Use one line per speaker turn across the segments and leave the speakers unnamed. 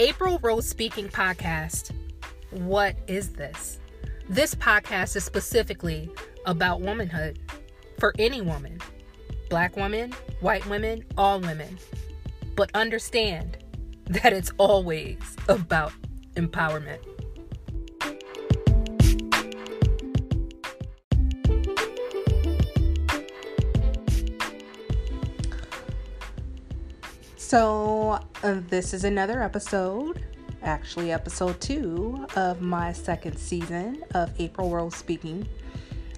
April Rose Speaking Podcast. What is this? This podcast is specifically about womanhood for any woman black women, white women, all women. But understand that it's always about empowerment. So, uh, this is another episode, actually, episode two of my second season of April Rose Speaking.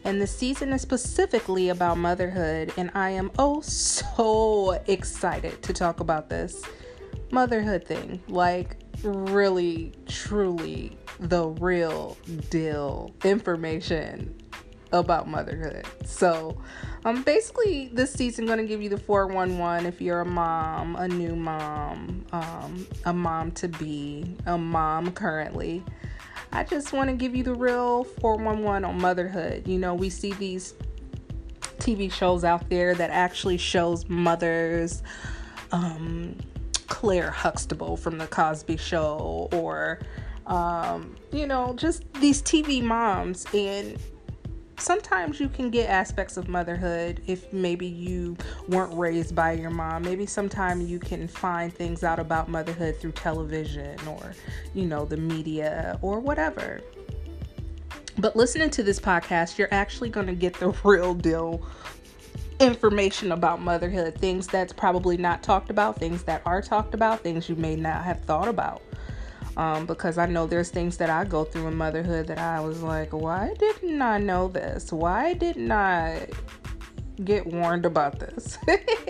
And the season is specifically about motherhood, and I am oh so excited to talk about this motherhood thing. Like, really, truly, the real deal information about motherhood. So, I'm um, basically, this season going to give you the 411 if you're a mom, a new mom, um, a mom to be, a mom currently. I just want to give you the real 411 on motherhood. You know, we see these TV shows out there that actually shows mothers. Um, Claire Huxtable from the Cosby Show, or um, you know, just these TV moms, and sometimes you can get aspects of motherhood if maybe you weren't raised by your mom. Maybe sometimes you can find things out about motherhood through television or, you know, the media or whatever. But listening to this podcast, you're actually going to get the real deal information about motherhood, things that's probably not talked about, things that are talked about, things you may not have thought about um, because I know there's things that I go through in motherhood that I was like, why didn't I know this? Why didn't I get warned about this?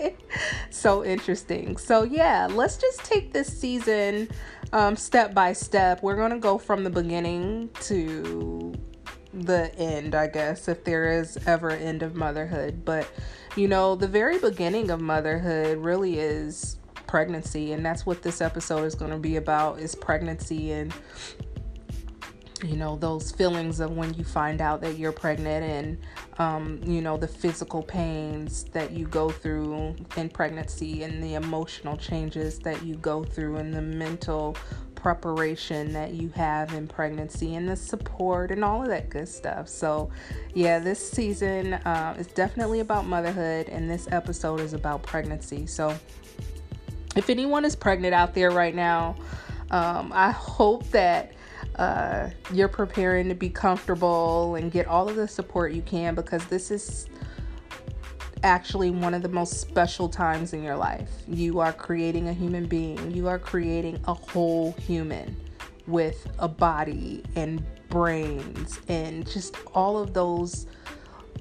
so interesting. So, yeah, let's just take this season um, step by step. We're going to go from the beginning to the end, I guess, if there is ever end of motherhood. But, you know, the very beginning of motherhood really is pregnancy and that's what this episode is going to be about is pregnancy and you know those feelings of when you find out that you're pregnant and um, you know the physical pains that you go through in pregnancy and the emotional changes that you go through and the mental preparation that you have in pregnancy and the support and all of that good stuff. So yeah this season uh, is definitely about motherhood and this episode is about pregnancy. So if anyone is pregnant out there right now, um, I hope that uh, you're preparing to be comfortable and get all of the support you can because this is actually one of the most special times in your life. You are creating a human being, you are creating a whole human with a body and brains and just all of those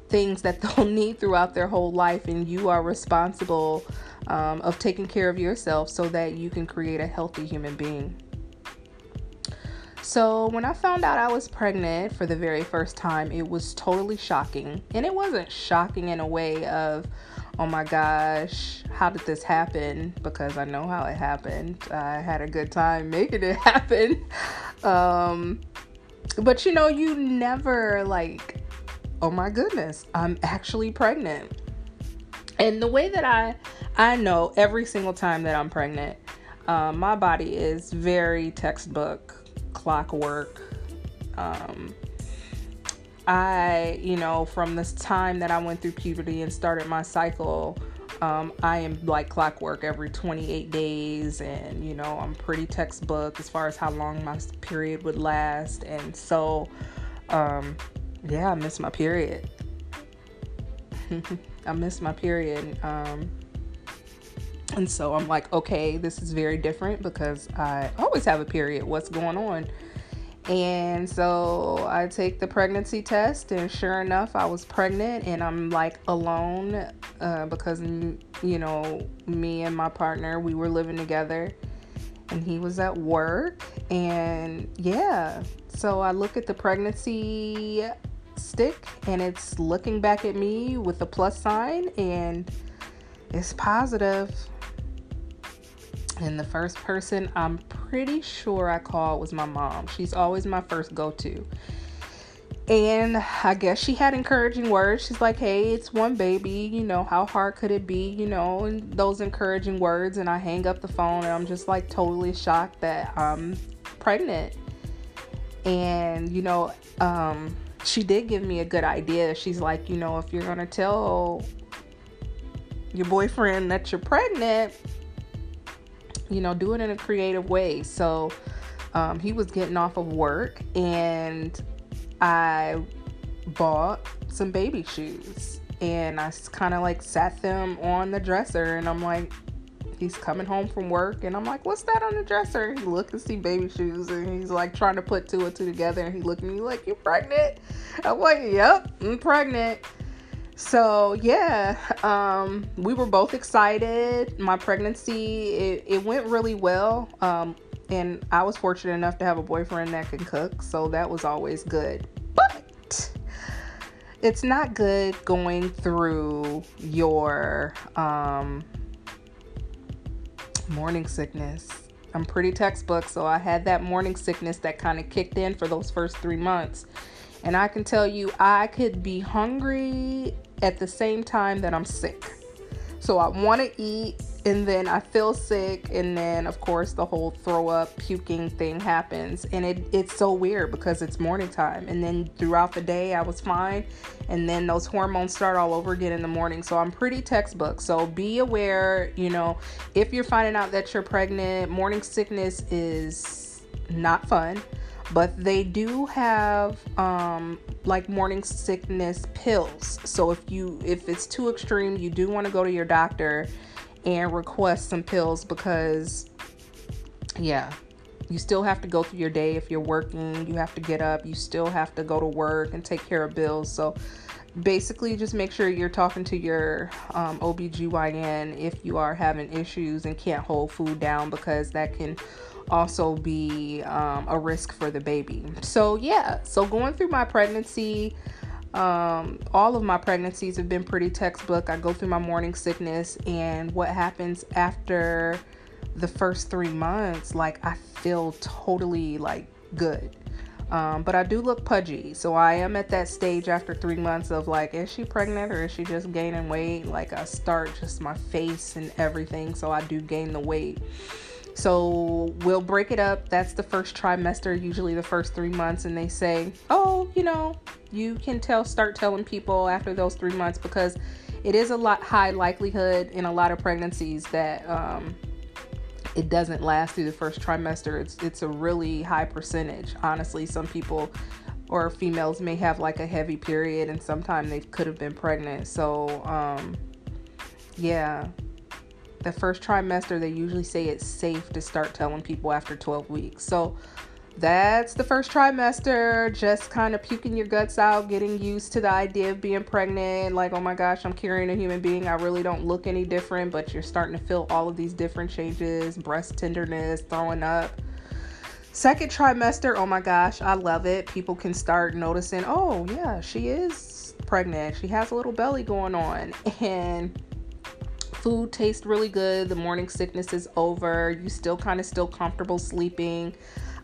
things that they'll need throughout their whole life, and you are responsible um, of taking care of yourself so that you can create a healthy human being. So, when I found out I was pregnant for the very first time, it was totally shocking. And it wasn't shocking in a way of, oh my gosh, how did this happen? Because I know how it happened. I had a good time making it happen. Um, but you know, you never like, oh my goodness, I'm actually pregnant. And the way that I I know every single time that I'm pregnant, um, my body is very textbook, clockwork. Um, I, you know, from this time that I went through puberty and started my cycle, um, I am like clockwork every 28 days, and you know, I'm pretty textbook as far as how long my period would last. And so, um, yeah, I miss my period. I miss my period. Um, and so I'm like, okay, this is very different because I always have a period. What's going on? And so I take the pregnancy test, and sure enough, I was pregnant, and I'm like alone uh, because, you know, me and my partner, we were living together, and he was at work. And yeah, so I look at the pregnancy stick, and it's looking back at me with a plus sign, and it's positive. And the first person I'm pretty sure I called was my mom. She's always my first go to. and I guess she had encouraging words. She's like, hey, it's one baby. You know, how hard could it be? You know, and those encouraging words. And I hang up the phone and I'm just like totally shocked that I'm pregnant. And, you know, um, she did give me a good idea. She's like, you know, if you're going to tell your boyfriend that you're pregnant, you know, do it in a creative way. So um, he was getting off of work and I bought some baby shoes and I kind of like sat them on the dresser and I'm like, he's coming home from work and I'm like, what's that on the dresser? He looked and see baby shoes and he's like trying to put two and two together and he looked at me like, you pregnant? I'm like, yep, I'm pregnant. So yeah, um, we were both excited. My pregnancy, it, it went really well. Um, and I was fortunate enough to have a boyfriend that can cook, so that was always good. But it's not good going through your um, morning sickness. I'm pretty textbook, so I had that morning sickness that kind of kicked in for those first three months. And I can tell you, I could be hungry at the same time that I'm sick. So I want to eat and then I feel sick, and then of course the whole throw up, puking thing happens, and it it's so weird because it's morning time, and then throughout the day I was fine, and then those hormones start all over again in the morning. So I'm pretty textbook. So be aware, you know, if you're finding out that you're pregnant, morning sickness is not fun. But they do have um, like morning sickness pills. So if you if it's too extreme you do want to go to your doctor and request some pills because, yeah, you still have to go through your day if you're working. You have to get up. You still have to go to work and take care of bills. So, basically, just make sure you're talking to your um, OBGYN if you are having issues and can't hold food down because that can also be um, a risk for the baby. So, yeah, so going through my pregnancy, um, all of my pregnancies have been pretty textbook. I go through my morning sickness, and what happens after the first three months, like I feel totally like good. Um, but I do look pudgy. So I am at that stage after three months of like, is she pregnant or is she just gaining weight? Like I start just my face and everything. So I do gain the weight. So we'll break it up. That's the first trimester, usually the first three months. And they say, oh, you know, you can tell, start telling people after those three months because it is a lot high likelihood in a lot of pregnancies that um, it doesn't last through the first trimester. It's it's a really high percentage. Honestly, some people or females may have like a heavy period and sometimes they could have been pregnant. So um, yeah, the first trimester, they usually say it's safe to start telling people after 12 weeks. So that's the first trimester, just kind of puking your guts out, getting used to the idea of being pregnant. Like, oh my gosh, I'm carrying a human being. I really don't look any different, but you're starting to feel all of these different changes breast tenderness, throwing up. Second trimester, oh my gosh, I love it. People can start noticing, oh yeah, she is pregnant. She has a little belly going on. And food tastes really good. The morning sickness is over. You still kind of still comfortable sleeping.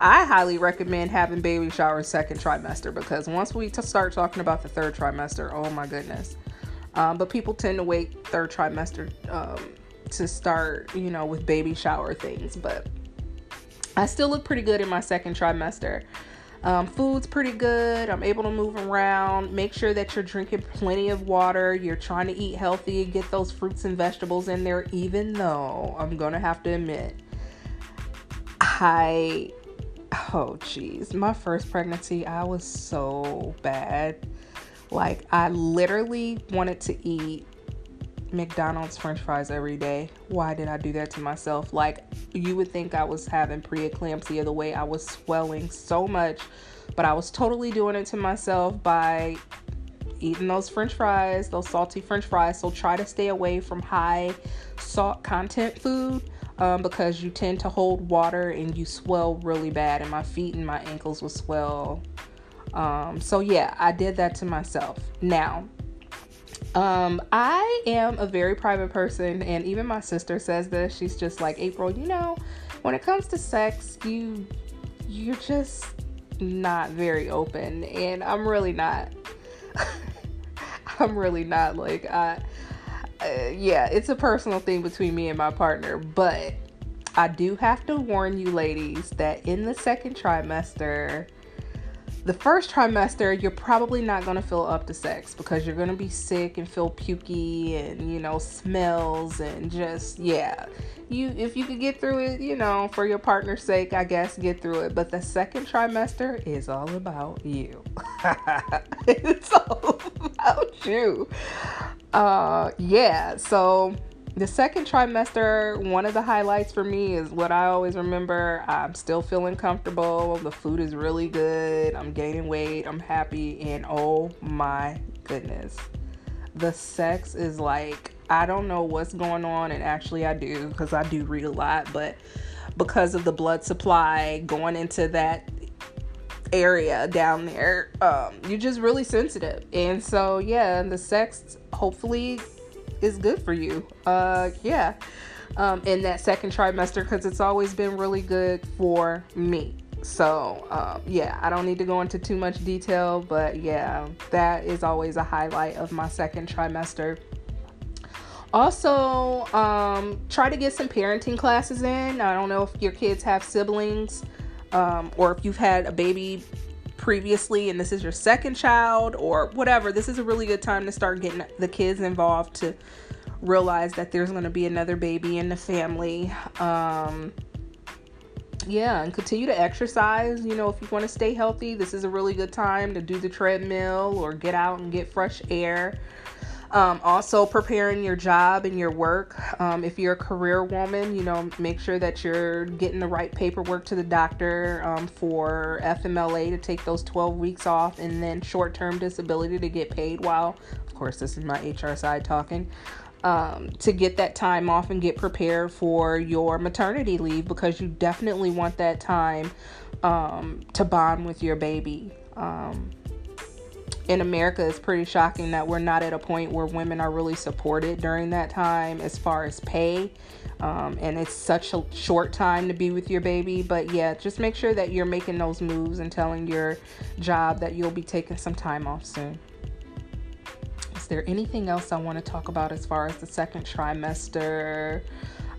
I highly recommend having baby showers second trimester because once we t- start talking about the third trimester, oh my goodness. Um, but people tend to wait third trimester um, to start, you know, with baby shower things. But I still look pretty good in my second trimester. Um, food's pretty good. I'm able to move around. Make sure that you're drinking plenty of water. You're trying to eat healthy. Get those fruits and vegetables in there, even though I'm going to have to admit, I, oh, jeez, my first pregnancy, I was so bad. Like, I literally wanted to eat McDonald's french fries every day. Why did I do that to myself? Like, you would think I was having preeclampsia the way I was swelling so much, but I was totally doing it to myself by eating those french fries, those salty french fries. So try to stay away from high salt content food. Um, because you tend to hold water and you swell really bad, and my feet and my ankles will swell. Um, so, yeah, I did that to myself. Now, um, I am a very private person, and even my sister says this. She's just like, April, you know, when it comes to sex, you you're just not very open, and I'm really not. I'm really not like I. Uh, yeah, it's a personal thing between me and my partner, but I do have to warn you, ladies, that in the second trimester, the first trimester, you're probably not going to feel up to sex because you're going to be sick and feel pukey and, you know, smells and just, yeah. You, if you could get through it, you know, for your partner's sake, I guess get through it. But the second trimester is all about you. it's all about you. Uh, yeah. So, the second trimester, one of the highlights for me is what I always remember. I'm still feeling comfortable. The food is really good. I'm gaining weight. I'm happy. And oh my goodness, the sex is like, I don't know what's going on. And actually, I do because I do read a lot. But because of the blood supply going into that area down there, um, you're just really sensitive. And so, yeah, the sex hopefully is good for you. Uh, yeah, um, in that second trimester because it's always been really good for me. So, um, yeah, I don't need to go into too much detail, but yeah, that is always a highlight of my second trimester. Also, um, try to get some parenting classes in. I don't know if your kids have siblings um, or if you've had a baby previously and this is your second child or whatever, this is a really good time to start getting the kids involved to realize that there's going to be another baby in the family. Um, yeah, and continue to exercise. You know, if you want to stay healthy, this is a really good time to do the treadmill or get out and get fresh air. Um, also, preparing your job and your work. Um, if you're a career woman, you know, make sure that you're getting the right paperwork to the doctor um, for FMLA to take those 12 weeks off and then short term disability to get paid while, of course, this is my HR side talking. Um, to get that time off and get prepared for your maternity leave because you definitely want that time um, to bond with your baby. Um, in America, it's pretty shocking that we're not at a point where women are really supported during that time as far as pay. Um, and it's such a short time to be with your baby. But yeah, just make sure that you're making those moves and telling your job that you'll be taking some time off soon. Is there anything else I want to talk about as far as the second trimester?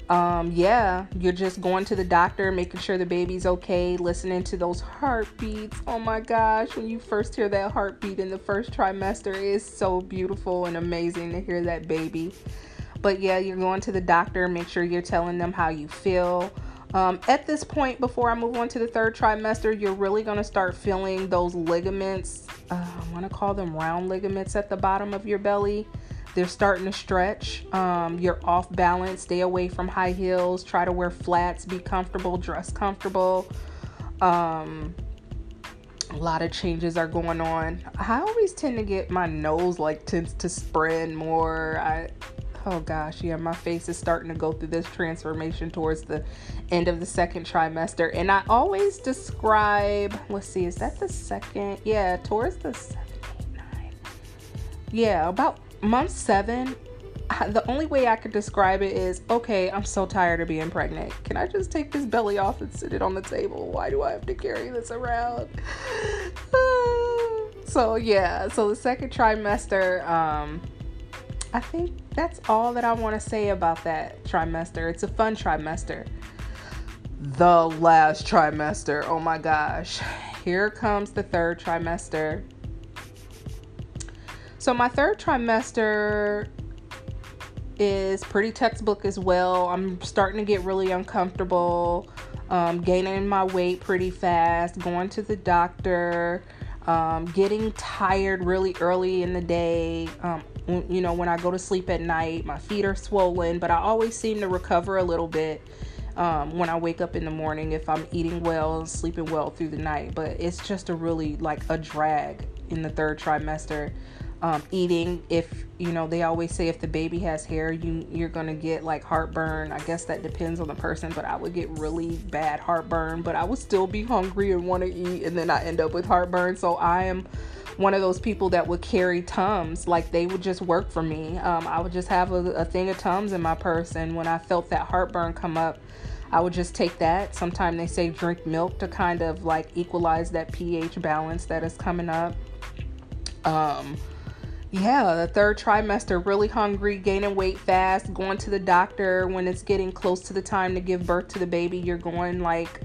Um, yeah, you're just going to the doctor, making sure the baby's okay, listening to those heartbeats. Oh my gosh, when you first hear that heartbeat in the first trimester, it's so beautiful and amazing to hear that baby. But yeah, you're going to the doctor, make sure you're telling them how you feel. Um, at this point, before I move on to the third trimester, you're really going to start feeling those ligaments. Uh, I want to call them round ligaments at the bottom of your belly they're starting to stretch. Um, you're off balance. Stay away from high heels. Try to wear flats. Be comfortable. Dress comfortable. Um, a lot of changes are going on. I always tend to get my nose like tends to spread more. I oh gosh, yeah, my face is starting to go through this transformation towards the end of the second trimester. And I always describe, let's see, is that the second? Yeah, towards the seven, eight, nine. Yeah, about month seven, the only way I could describe it is okay, I'm so tired of being pregnant. Can I just take this belly off and sit it on the table? Why do I have to carry this around? so, yeah, so the second trimester, um, I think that's all that I want to say about that trimester. It's a fun trimester. The last trimester, oh my gosh. Here comes the third trimester. So, my third trimester is pretty textbook as well. I'm starting to get really uncomfortable, um, gaining my weight pretty fast, going to the doctor, um, getting tired really early in the day. Um, you know, when I go to sleep at night, my feet are swollen, but I always seem to recover a little bit. Um, when I wake up in the morning, if I'm eating well and sleeping well through the night, but it's just a really like a drag in the third trimester um, eating if you know they always say if the baby has hair you you're gonna get like heartburn i guess that depends on the person but i would get really bad heartburn but i would still be hungry and want to eat and then i end up with heartburn so i am one of those people that would carry tums like they would just work for me um, i would just have a, a thing of tums in my purse and when i felt that heartburn come up I would just take that. Sometimes they say drink milk to kind of like equalize that pH balance that is coming up. Um, yeah, the third trimester, really hungry, gaining weight fast, going to the doctor when it's getting close to the time to give birth to the baby. You're going like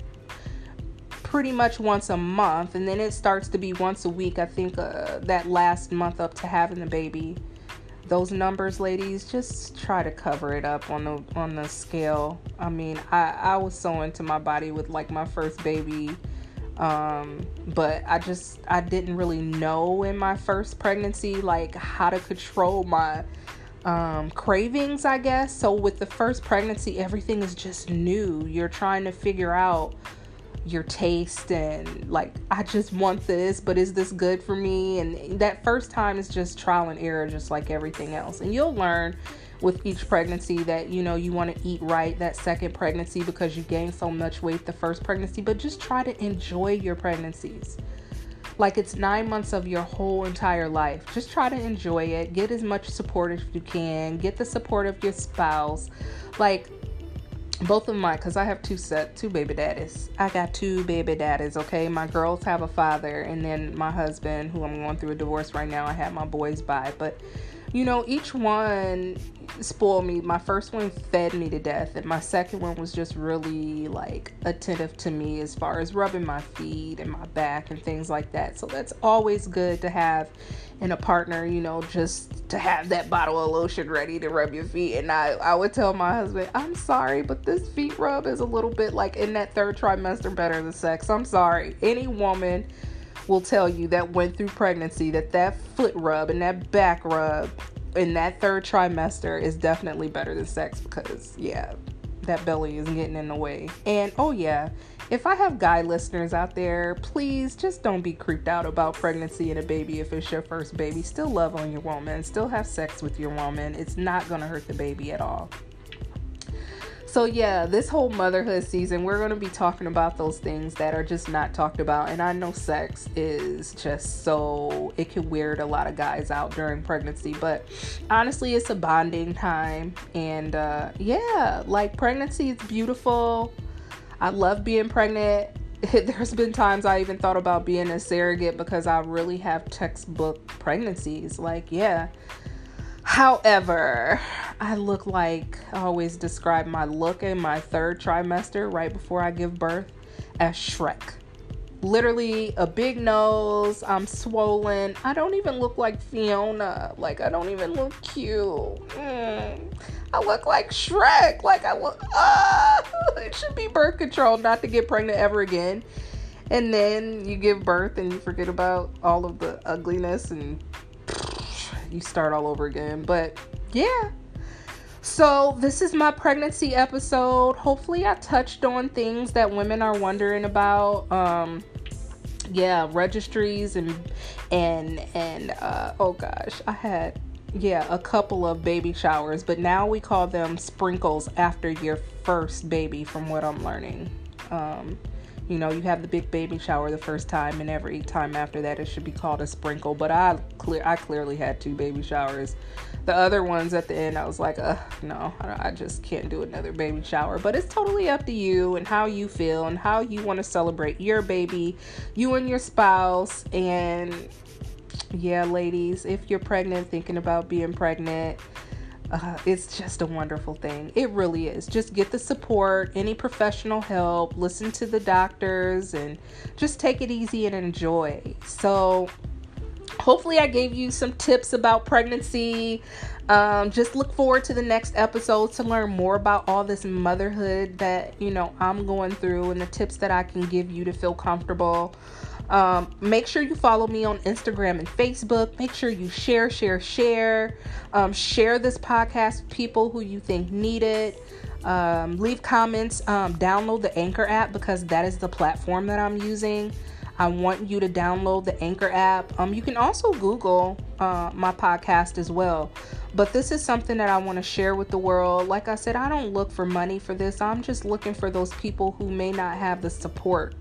pretty much once a month, and then it starts to be once a week. I think uh, that last month up to having the baby. Those numbers, ladies, just try to cover it up on the on the scale. I mean, I I was so into my body with like my first baby um, but I just I didn't really know in my first pregnancy like how to control my um, cravings, I guess. So with the first pregnancy, everything is just new. You're trying to figure out your taste and like I just want this, but is this good for me? And that first time is just trial and error, just like everything else. And you'll learn with each pregnancy that you know you want to eat right that second pregnancy because you gained so much weight the first pregnancy but just try to enjoy your pregnancies. Like it's nine months of your whole entire life. Just try to enjoy it. Get as much support as you can. Get the support of your spouse. Like both of my because i have two set two baby daddies. I got two baby daddies okay? My girls have a father and then my husband who i'm going through a divorce right now i have my boys by but you know, each one spoiled me. My first one fed me to death, and my second one was just really like attentive to me as far as rubbing my feet and my back and things like that. So that's always good to have in a partner, you know, just to have that bottle of lotion ready to rub your feet. And I, I would tell my husband, I'm sorry, but this feet rub is a little bit like in that third trimester better than sex. I'm sorry. Any woman will tell you that went through pregnancy that that foot rub and that back rub in that third trimester is definitely better than sex because yeah that belly is getting in the way. And oh yeah if i have guy listeners out there please just don't be creeped out about pregnancy and a baby if it's your first baby. Still love on your woman. Still have sex with your woman. It's not going to hurt the baby at all so, yeah, this whole motherhood season, we're going to be talking about those things that are just not talked about. And I know sex is just so, it can weird a lot of guys out during pregnancy. But honestly, it's a bonding time. And uh, yeah, like pregnancy is beautiful. I love being pregnant. There's been times I even thought about being a surrogate because I really have textbook pregnancies. Like, yeah However, I look like I always describe my look in my third trimester right before I give birth as Shrek. Literally a big nose, I'm swollen. I don't even look like Fiona. Like I don't even look cute. Mm. I look like Shrek. Like I look ah, it should be birth control not to get pregnant ever again. And then you give birth and you forget about all of the ugliness and you start all over again. But yeah. So, this is my pregnancy episode. Hopefully, I touched on things that women are wondering about. Um, yeah, registries and and and uh, oh gosh, I had yeah a couple of baby showers, but now we call them sprinkles after your first baby, from what I'm learning. Um, you know, you have the big baby shower the first time, and every time after that, it should be called a sprinkle. But I clear, I clearly had two baby showers. The other ones at the end, I was like, uh, no, I just can't do another baby shower. But it's totally up to you and how you feel and how you want to celebrate your baby, you and your spouse. And yeah, ladies, if you're pregnant, thinking about being pregnant uh, it's just a wonderful thing. It really is. Just get the support, any professional help, listen to the doctors, and just take it easy and enjoy. So, hopefully, I gave you some tips about pregnancy. Um, just look forward to the next episode to learn more about all this motherhood that you know I'm going through and the tips that I can give you to feel comfortable. Um, make sure you follow me on Instagram and Facebook. Make sure you share, share, share. Um, share this podcast with people who you think need it. Um, leave comments. Um, download the Anchor app because that is the platform that I'm using. I want you to download the Anchor app. Um, you can also Google uh, my podcast as well. But this is something that I want to share with the world. Like I said, I don't look for money for this. I'm just looking for those people who may not have the support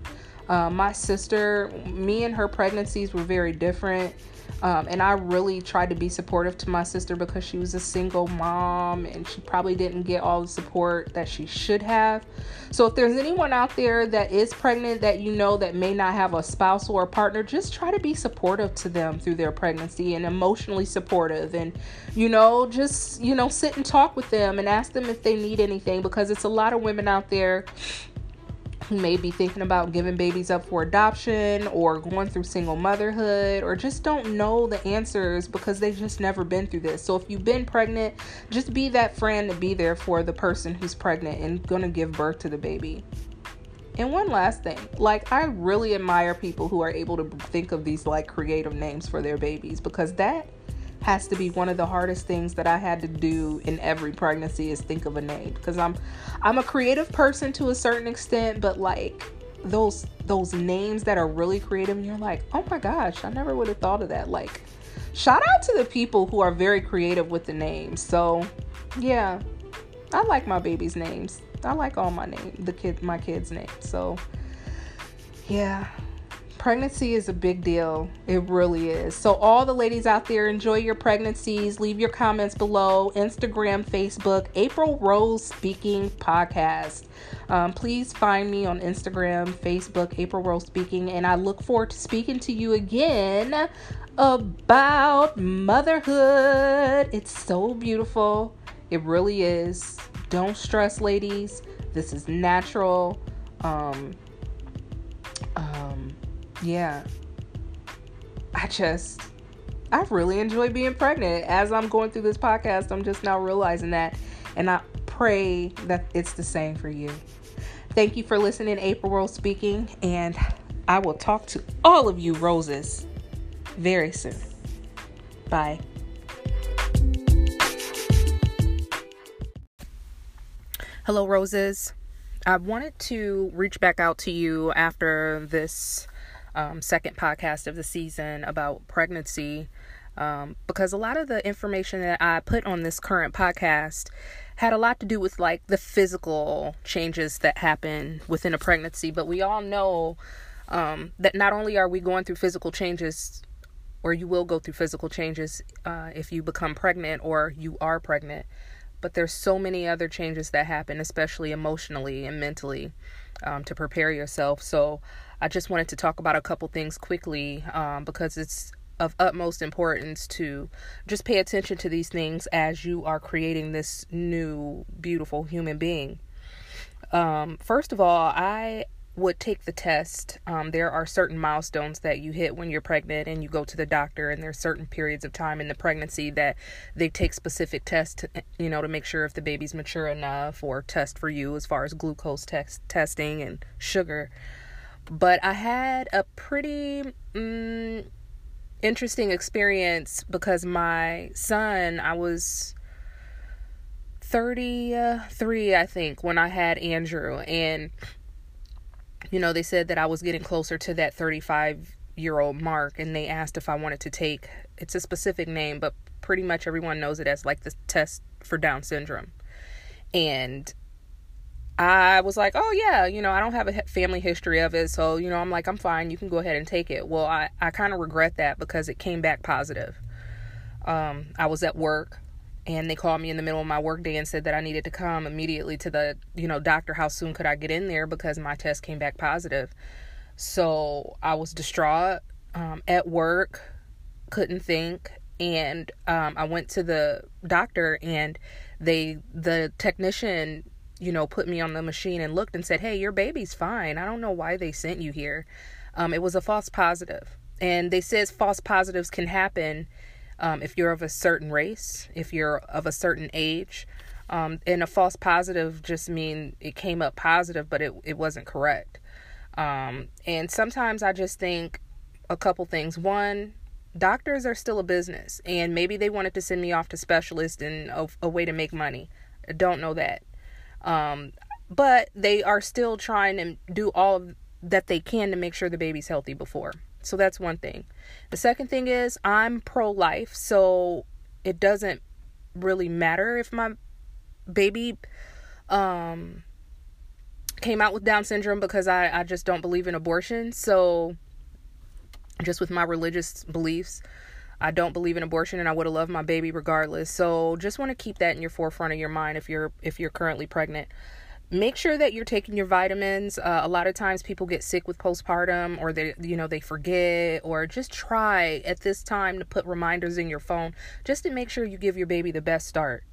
uh, my sister, me and her pregnancies were very different. Um, and I really tried to be supportive to my sister because she was a single mom and she probably didn't get all the support that she should have. So, if there's anyone out there that is pregnant that you know that may not have a spouse or a partner, just try to be supportive to them through their pregnancy and emotionally supportive. And, you know, just, you know, sit and talk with them and ask them if they need anything because it's a lot of women out there who may be thinking about giving babies up for adoption or going through single motherhood or just don't know the answers because they've just never been through this. So if you've been pregnant, just be that friend to be there for the person who's pregnant and going to give birth to the baby. And one last thing, like I really admire people who are able to think of these like creative names for their babies because that has to be one of the hardest things that I had to do in every pregnancy is think of a name because I'm I'm a creative person to a certain extent but like those those names that are really creative and you're like, "Oh my gosh, I never would have thought of that." Like shout out to the people who are very creative with the names. So, yeah. I like my baby's names. I like all my name, the kid my kids' names. So, yeah, pregnancy is a big deal. It really is. So, all the ladies out there, enjoy your pregnancies. Leave your comments below Instagram, Facebook, April Rose Speaking Podcast. Um, please find me on Instagram, Facebook, April Rose Speaking, and I look forward to speaking to you again about motherhood. It's so beautiful. It really is. Don't stress, ladies. This is natural. Um, yeah. I just, I really enjoy being pregnant. As I'm going through this podcast, I'm just now realizing that. And I pray that it's the same for you. Thank you for listening, April Rose speaking. And I will talk to all of you roses very soon. Bye. Hello, roses. I wanted to reach back out to you after this um, second podcast of the season about pregnancy um, because a lot of the information that I put on this current podcast had a lot to do with like the physical changes that happen within a pregnancy. But we all know um, that not only are we going through physical changes, or you will go through physical changes uh, if you become pregnant or you are pregnant, but there's so many other changes that happen, especially emotionally and mentally, um, to prepare yourself. So I just wanted to talk about a couple things quickly um, because it's of utmost importance to just pay attention to these things as you are creating this new, beautiful human being. Um, first of all, I would take the test. Um, there are certain milestones that you hit when you're pregnant and you go to the doctor, and there's certain periods of time in the pregnancy that they take specific tests, you know, to make sure if the baby's mature enough or test for you as far as glucose test testing and sugar. But I had a pretty mm, interesting experience because my son, I was 33, I think, when I had Andrew, and you know, they said that I was getting closer to that 35 year old mark and they asked if I wanted to take it's a specific name, but pretty much everyone knows it as like the test for Down syndrome. And I was like, oh yeah, you know, I don't have a family history of it, so you know, I'm like, I'm fine. You can go ahead and take it. Well, I I kind of regret that because it came back positive. Um, I was at work and they called me in the middle of my workday and said that I needed to come immediately to the you know doctor how soon could I get in there because my test came back positive so I was distraught um, at work couldn't think and um, I went to the doctor and they the technician you know put me on the machine and looked and said hey your baby's fine I don't know why they sent you here um, it was a false positive and they says false positives can happen um, if you're of a certain race, if you're of a certain age. Um, and a false positive just mean it came up positive, but it, it wasn't correct. Um, and sometimes I just think a couple things. One, doctors are still a business, and maybe they wanted to send me off to specialists and a, a way to make money. I don't know that. Um, but they are still trying to do all that they can to make sure the baby's healthy before. So that's one thing. The second thing is I'm pro life, so it doesn't really matter if my baby um came out with Down syndrome because I, I just don't believe in abortion. So just with my religious beliefs, I don't believe in abortion and I would have loved my baby regardless. So just want to keep that in your forefront of your mind if you're if you're currently pregnant. Make sure that you're taking your vitamins. Uh, a lot of times people get sick with postpartum or they you know they forget or just try at this time to put reminders in your phone just to make sure you give your baby the best start.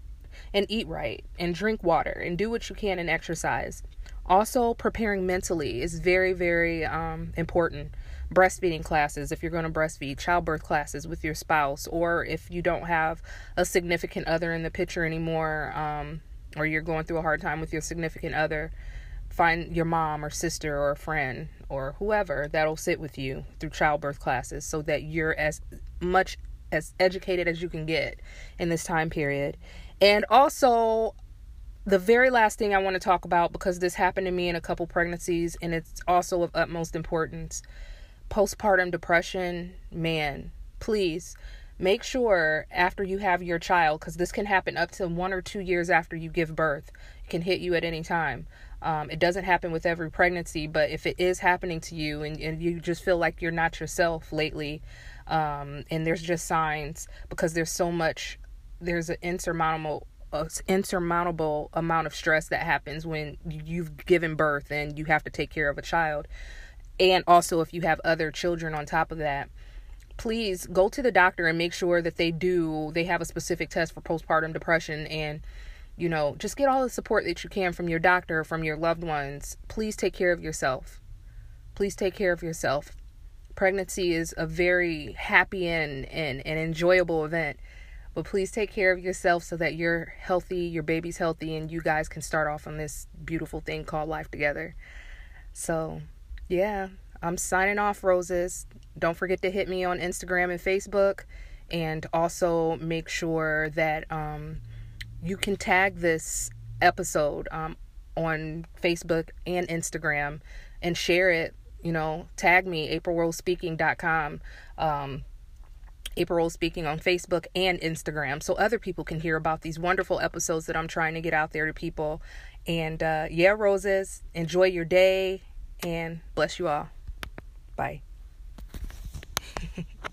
And eat right and drink water and do what you can and exercise. Also, preparing mentally is very, very um, important breastfeeding classes if you're going to breastfeed, childbirth classes with your spouse, or if you don't have a significant other in the picture anymore, um, or you're going through a hard time with your significant other, find your mom or sister or a friend or whoever that'll sit with you through childbirth classes so that you're as much as educated as you can get in this time period. And also, the very last thing I want to talk about because this happened to me in a couple pregnancies and it's also of utmost importance postpartum depression, man, please make sure after you have your child, because this can happen up to one or two years after you give birth, it can hit you at any time. Um, it doesn't happen with every pregnancy, but if it is happening to you and, and you just feel like you're not yourself lately, um, and there's just signs because there's so much, there's an insurmountable insurmountable amount of stress that happens when you've given birth and you have to take care of a child and also if you have other children on top of that please go to the doctor and make sure that they do they have a specific test for postpartum depression and you know just get all the support that you can from your doctor from your loved ones. Please take care of yourself. Please take care of yourself. Pregnancy is a very happy and, and, and enjoyable event but please take care of yourself so that you're healthy your baby's healthy and you guys can start off on this beautiful thing called life together. So yeah, I'm signing off, Roses. Don't forget to hit me on Instagram and Facebook. And also make sure that um, you can tag this episode um, on Facebook and Instagram and share it. You know, tag me, aprilrosespeaking.com. Um, April Speaking on Facebook and Instagram so other people can hear about these wonderful episodes that I'm trying to get out there to people. And uh, yeah, Roses, enjoy your day and bless you all. Bye.